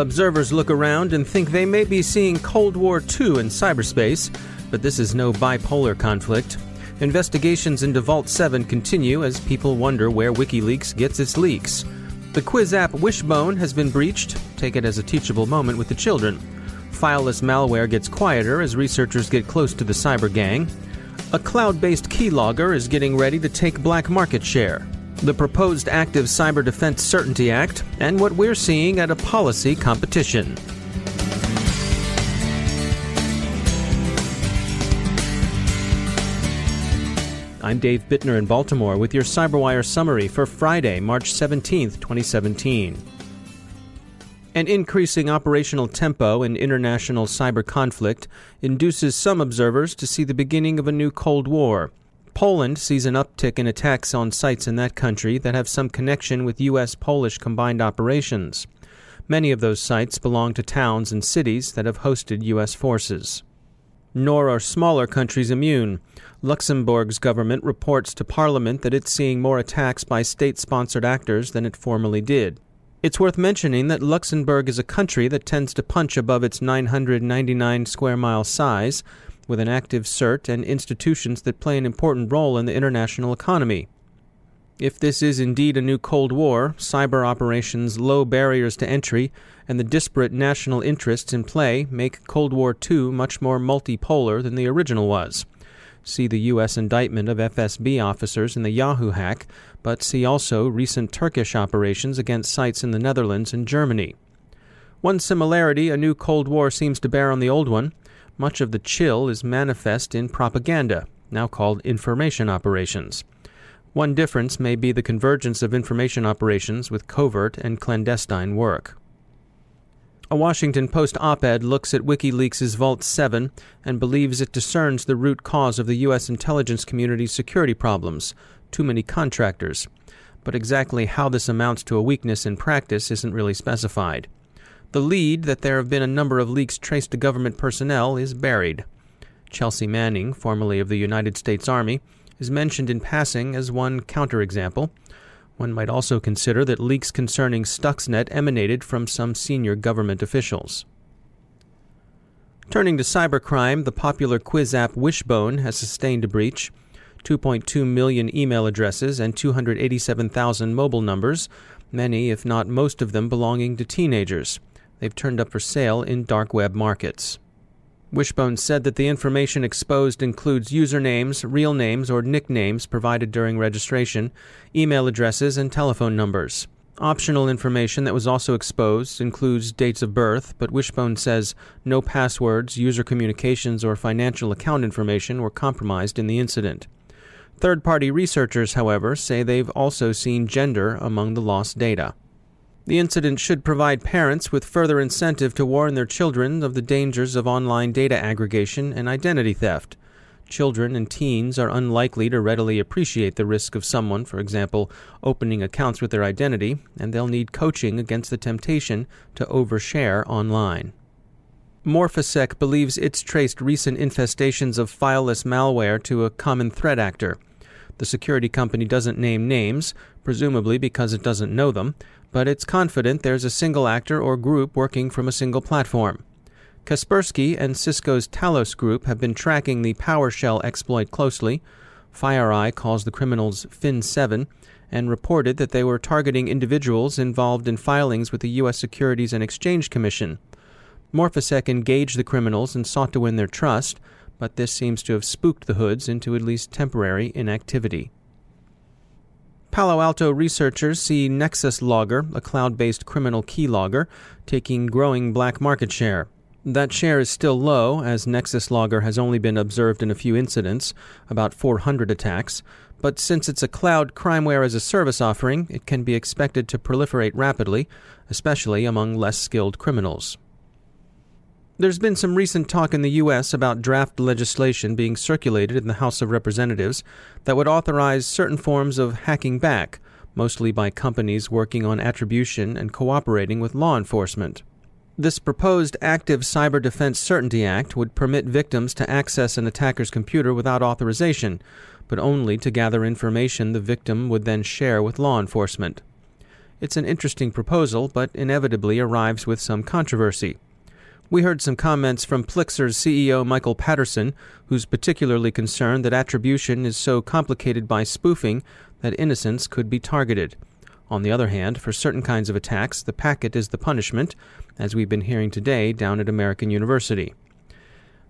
Observers look around and think they may be seeing Cold War II in cyberspace, but this is no bipolar conflict. Investigations into Vault 7 continue as people wonder where WikiLeaks gets its leaks. The quiz app Wishbone has been breached. Take it as a teachable moment with the children. Fileless malware gets quieter as researchers get close to the cyber gang. A cloud based keylogger is getting ready to take black market share the proposed Active Cyber Defense Certainty Act, and what we're seeing at a policy competition. I'm Dave Bittner in Baltimore with your CyberWire summary for Friday, March 17, 2017. An increasing operational tempo in international cyber conflict induces some observers to see the beginning of a new Cold War. Poland sees an uptick in attacks on sites in that country that have some connection with U.S. Polish combined operations. Many of those sites belong to towns and cities that have hosted U.S. forces. Nor are smaller countries immune. Luxembourg's government reports to Parliament that it's seeing more attacks by state sponsored actors than it formerly did. It's worth mentioning that Luxembourg is a country that tends to punch above its 999 square mile size, with an active CERT and institutions that play an important role in the international economy. If this is indeed a new Cold War, cyber operations, low barriers to entry, and the disparate national interests in play make Cold War II much more multipolar than the original was. See the U.S. indictment of FSB officers in the Yahoo hack, but see also recent Turkish operations against sites in the Netherlands and Germany. One similarity a new Cold War seems to bear on the old one much of the chill is manifest in propaganda, now called information operations. One difference may be the convergence of information operations with covert and clandestine work. A Washington Post op ed looks at WikiLeaks' Vault 7 and believes it discerns the root cause of the U.S. intelligence community's security problems too many contractors. But exactly how this amounts to a weakness in practice isn't really specified. The lead that there have been a number of leaks traced to government personnel is buried. Chelsea Manning, formerly of the United States Army, is mentioned in passing as one counterexample. One might also consider that leaks concerning Stuxnet emanated from some senior government officials. Turning to cybercrime, the popular quiz app Wishbone has sustained a breach. 2.2 million email addresses and 287,000 mobile numbers, many, if not most of them, belonging to teenagers. They've turned up for sale in dark web markets. Wishbone said that the information exposed includes usernames, real names, or nicknames provided during registration, email addresses, and telephone numbers. Optional information that was also exposed includes dates of birth, but Wishbone says no passwords, user communications, or financial account information were compromised in the incident. Third party researchers, however, say they've also seen gender among the lost data. The incident should provide parents with further incentive to warn their children of the dangers of online data aggregation and identity theft. Children and teens are unlikely to readily appreciate the risk of someone, for example, opening accounts with their identity, and they'll need coaching against the temptation to overshare online. Morphisec believes it's traced recent infestations of fileless malware to a common threat actor. The security company doesn't name names, presumably because it doesn't know them, but it's confident there's a single actor or group working from a single platform. Kaspersky and Cisco's Talos Group have been tracking the PowerShell exploit closely. FireEye calls the criminals Fin7 and reported that they were targeting individuals involved in filings with the U.S. Securities and Exchange Commission. Morphisec engaged the criminals and sought to win their trust, but this seems to have spooked the hoods into at least temporary inactivity. Palo Alto researchers see Nexus Logger, a cloud based criminal keylogger, taking growing black market share. That share is still low, as Nexus Logger has only been observed in a few incidents, about 400 attacks, but since it's a cloud crimeware as a service offering, it can be expected to proliferate rapidly, especially among less skilled criminals. There's been some recent talk in the U.S. about draft legislation being circulated in the House of Representatives that would authorize certain forms of hacking back, mostly by companies working on attribution and cooperating with law enforcement. This proposed Active Cyber Defense Certainty Act would permit victims to access an attacker's computer without authorization, but only to gather information the victim would then share with law enforcement. It's an interesting proposal, but inevitably arrives with some controversy. We heard some comments from Plixer's CEO Michael Patterson, who's particularly concerned that attribution is so complicated by spoofing that innocents could be targeted. On the other hand, for certain kinds of attacks, the packet is the punishment, as we've been hearing today down at American University.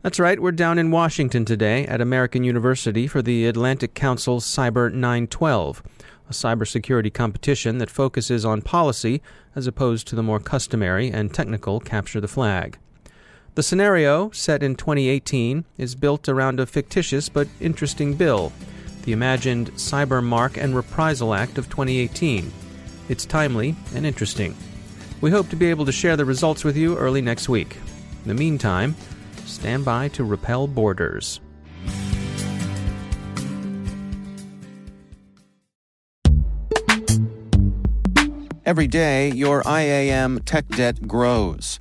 That's right, we're down in Washington today at American University for the Atlantic Council's Cyber 912, a cybersecurity competition that focuses on policy as opposed to the more customary and technical capture the flag. The scenario, set in 2018, is built around a fictitious but interesting bill, the imagined Cyber Marque and Reprisal Act of 2018. It's timely and interesting. We hope to be able to share the results with you early next week. In the meantime, stand by to repel boarders. Every day, your IAM tech debt grows.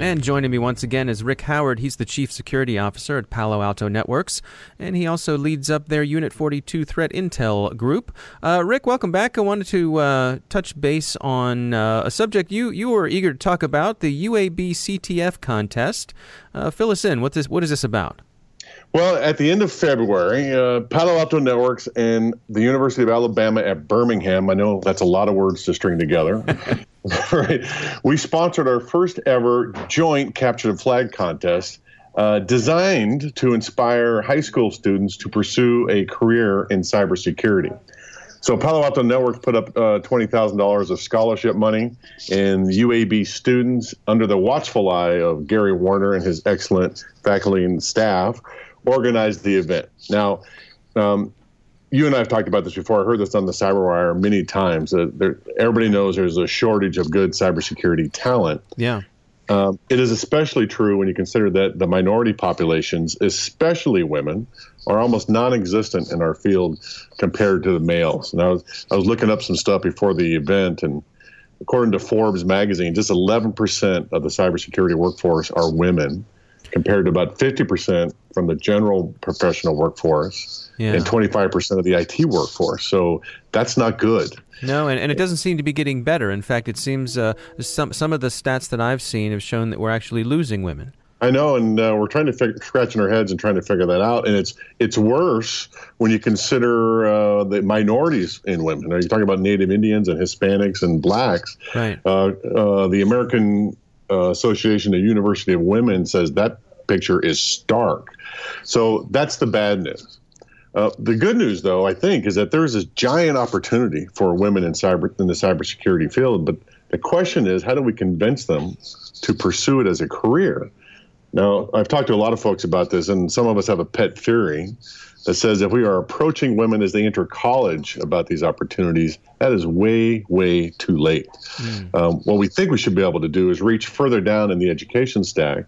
And joining me once again is Rick Howard. He's the Chief Security Officer at Palo Alto Networks, and he also leads up their Unit 42 Threat Intel group. Uh, Rick, welcome back. I wanted to uh, touch base on uh, a subject you, you were eager to talk about the UAB CTF contest. Uh, fill us in. What, this, what is this about? Well, at the end of February, uh, Palo Alto Networks and the University of Alabama at Birmingham, I know that's a lot of words to string together, right? We sponsored our first ever joint capture the flag contest uh, designed to inspire high school students to pursue a career in cybersecurity. So Palo Alto Networks put up uh, $20,000 of scholarship money, and UAB students, under the watchful eye of Gary Warner and his excellent faculty and staff, organized the event. Now, um, you and I have talked about this before. I heard this on the CyberWire many times. Uh, there, everybody knows there's a shortage of good cybersecurity talent. Yeah. Um, it is especially true when you consider that the minority populations, especially women, are almost non-existent in our field compared to the males. And I was I was looking up some stuff before the event, and according to Forbes magazine, just 11% of the cybersecurity workforce are women, compared to about 50% from the general professional workforce yeah. and 25% of the IT workforce. So that's not good. No, and, and it doesn't seem to be getting better. In fact, it seems uh, some some of the stats that I've seen have shown that we're actually losing women. I know, and uh, we're trying to figure, scratching our heads and trying to figure that out. And it's it's worse when you consider uh, the minorities in women. Are you talking about Native Indians and Hispanics and blacks? Right. Uh, uh the American uh, Association of University of Women says that picture is stark. So that's the bad news. Uh, the good news, though, I think, is that there is this giant opportunity for women in cyber in the cybersecurity field. But the question is, how do we convince them to pursue it as a career? Now, I've talked to a lot of folks about this, and some of us have a pet theory that says if we are approaching women as they enter college about these opportunities, that is way, way too late. Mm. Um, what we think we should be able to do is reach further down in the education stack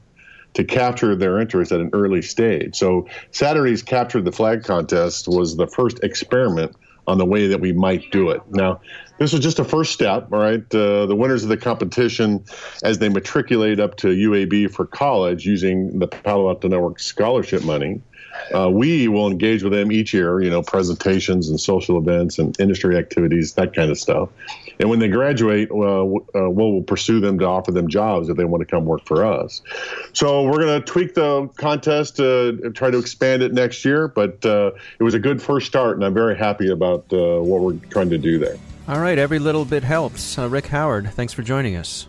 to capture their interest at an early stage. So Saturday's Capture the Flag contest was the first experiment on the way that we might do it. Now, this was just a first step, all right? Uh, the winners of the competition, as they matriculate up to UAB for college using the Palo Alto Network scholarship money, uh, we will engage with them each year, you know, presentations and social events and industry activities, that kind of stuff. And when they graduate, uh, uh, we'll pursue them to offer them jobs if they want to come work for us. So we're going to tweak the contest to try to expand it next year. But uh, it was a good first start, and I'm very happy about uh, what we're trying to do there. All right, every little bit helps. Uh, Rick Howard, thanks for joining us.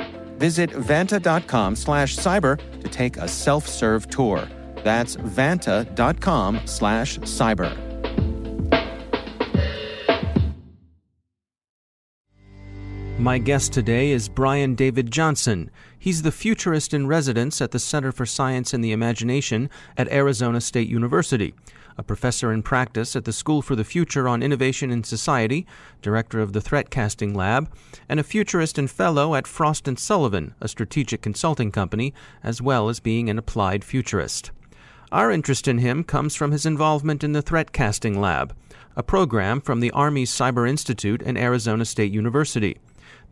Visit vanta.com slash cyber to take a self-serve tour. That's vanta.com slash cyber. My guest today is Brian David Johnson. He's the futurist in residence at the Center for Science and the Imagination at Arizona State University a professor in practice at the School for the Future on Innovation in Society, director of the Threat Casting Lab, and a futurist and fellow at Frost & Sullivan, a strategic consulting company, as well as being an applied futurist. Our interest in him comes from his involvement in the Threat Casting Lab, a program from the Army Cyber Institute and Arizona State University.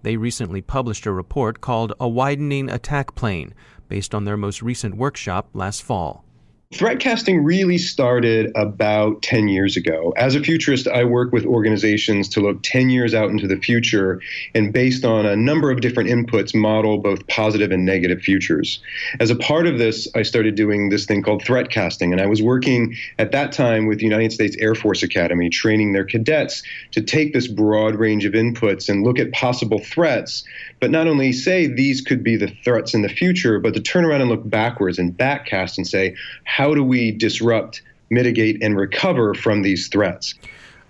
They recently published a report called A Widening Attack Plane, based on their most recent workshop last fall. Threatcasting really started about 10 years ago. As a futurist, I work with organizations to look 10 years out into the future and, based on a number of different inputs, model both positive and negative futures. As a part of this, I started doing this thing called threatcasting, and I was working at that time with the United States Air Force Academy, training their cadets to take this broad range of inputs and look at possible threats, but not only say these could be the threats in the future, but to turn around and look backwards and backcast and say, how do we disrupt, mitigate, and recover from these threats?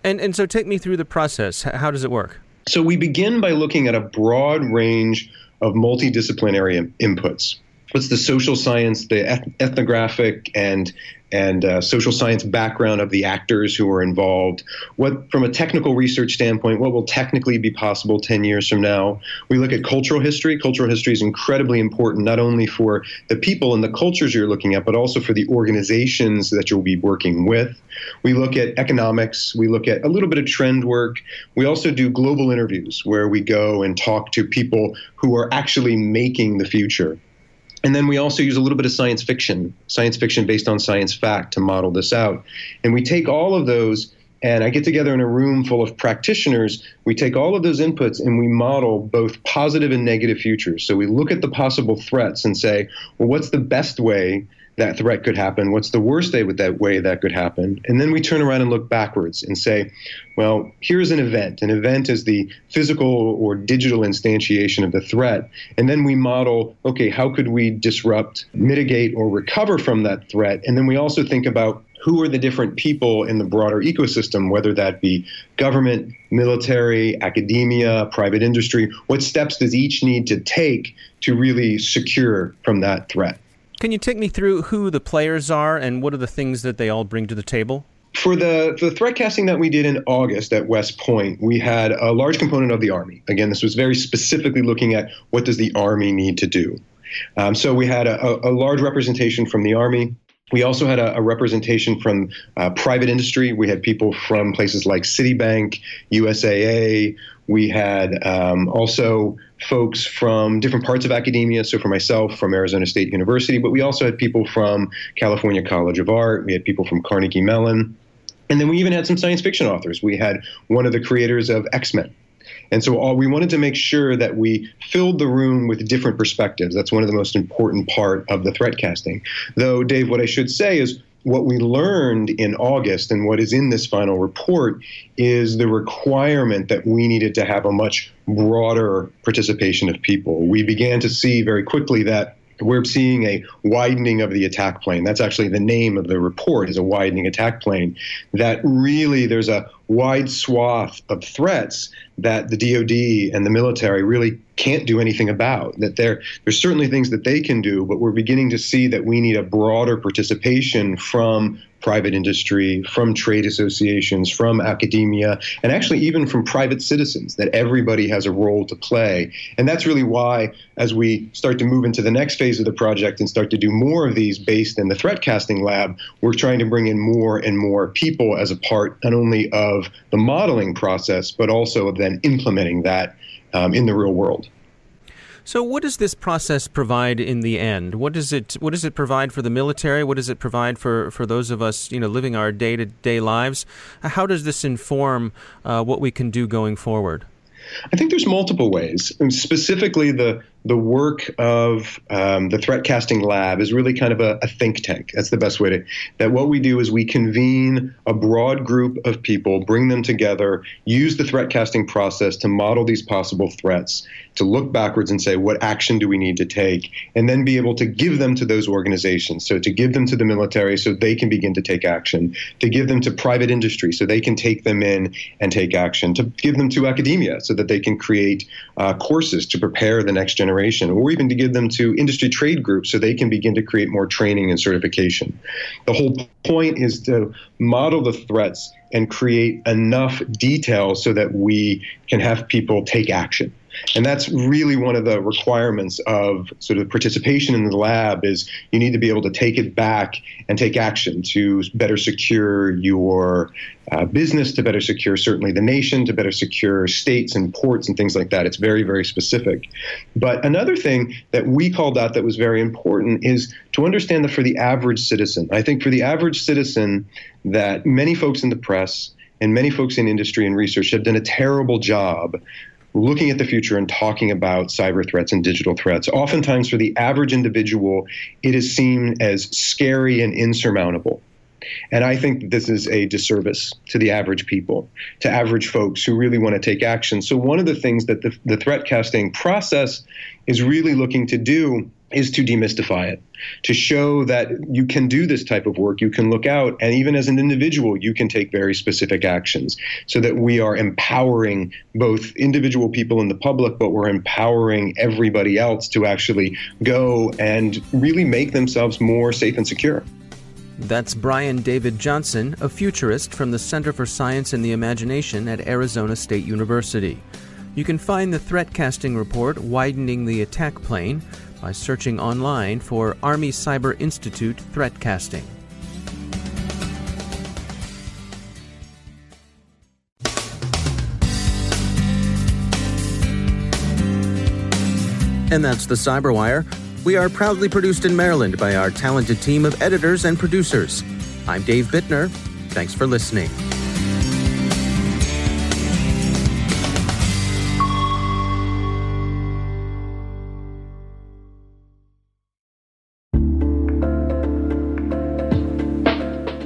And, and so take me through the process. How does it work? So we begin by looking at a broad range of multidisciplinary inputs. What's the social science, the ethnographic, and and uh, social science background of the actors who are involved. What, from a technical research standpoint, what will technically be possible 10 years from now? We look at cultural history. Cultural history is incredibly important, not only for the people and the cultures you're looking at, but also for the organizations that you'll be working with. We look at economics. We look at a little bit of trend work. We also do global interviews where we go and talk to people who are actually making the future. And then we also use a little bit of science fiction, science fiction based on science fact to model this out. And we take all of those and I get together in a room full of practitioners. We take all of those inputs and we model both positive and negative futures. So we look at the possible threats and say, well, what's the best way that threat could happen? What's the worst way that way that could happen? And then we turn around and look backwards and say, well, here's an event. An event is the physical or digital instantiation of the threat. And then we model, okay, how could we disrupt, mitigate, or recover from that threat? And then we also think about who are the different people in the broader ecosystem, whether that be government, military, academia, private industry? What steps does each need to take to really secure from that threat? Can you take me through who the players are and what are the things that they all bring to the table? For the, the threat casting that we did in August at West Point, we had a large component of the Army. Again, this was very specifically looking at what does the Army need to do. Um, so we had a, a, large representation from the Army. We also had a, a representation from uh, private industry. We had people from places like Citibank, USAA. We had um, also folks from different parts of academia. So, for myself, from Arizona State University, but we also had people from California College of Art. We had people from Carnegie Mellon. And then we even had some science fiction authors. We had one of the creators of X Men. And so all, we wanted to make sure that we filled the room with different perspectives. That's one of the most important part of the threat casting. Though, Dave, what I should say is what we learned in August and what is in this final report is the requirement that we needed to have a much broader participation of people. We began to see very quickly that we're seeing a widening of the attack plane. That's actually the name of the report is a widening attack plane. That really there's a wide swath of threats that the DoD and the military really can't do anything about. That there there's certainly things that they can do, but we're beginning to see that we need a broader participation from private industry, from trade associations, from academia, and actually even from private citizens, that everybody has a role to play. And that's really why, as we start to move into the next phase of the project and start to do more of these based in the threat casting lab, we're trying to bring in more and more people as a part not only of the modeling process, but also of then implementing that um, in the real world. So, what does this process provide in the end? What does it What does it provide for the military? What does it provide for, for those of us, you know, living our day to day lives? How does this inform uh, what we can do going forward? I think there's multiple ways. And specifically, the the work of um, the threat casting lab is really kind of a, a, think tank. That's the best way to. That what we do is we convene a broad group of people, bring them together, use the threat casting process to model these possible threats, to look backwards and say what action do we need to take, and then be able to give them to those organizations. So to give them to the military so they can begin to take action, to give them to private industry so they can take them in and take action, to give them to academia so that they can create uh, courses to prepare the next generation or even to give them to industry trade groups so they can begin to create more training and certification. The whole point is to model the threats and create enough detail so that we can have people take action. And that's really one of the requirements of sort of participation in the lab is you need to be able to take it back and take action to better secure your uh, business, to better secure certainly the nation, to better secure states and ports and things like that. It's very, very specific. But another thing that we called out that was very important is to understand that for the average citizen, I think for the average citizen, that many folks in the press and many folks in industry and research have done a terrible job looking at the future and talking about cyber threats and digital threats. Oftentimes, for the average individual, it is seen as scary and insurmountable. And I think this is a disservice to the average people, to average folks who really want to take action. So, one of the things that the, the threat casting process is really looking to do is to demystify it, to show that you can do this type of work, you can look out, and even as an individual, you can take very specific actions so that we are empowering both individual people in the public, but we're empowering everybody else to actually go and really make themselves more safe and secure. That's Brian David Johnson, a futurist from the Center for Science and the Imagination at Arizona State University. You can find the threat casting report, Widening the Attack Plane, by searching online for Army Cyber Institute threat casting. And that's the Cyberwire. We are proudly produced in Maryland by our talented team of editors and producers. I'm Dave Bittner. Thanks for listening.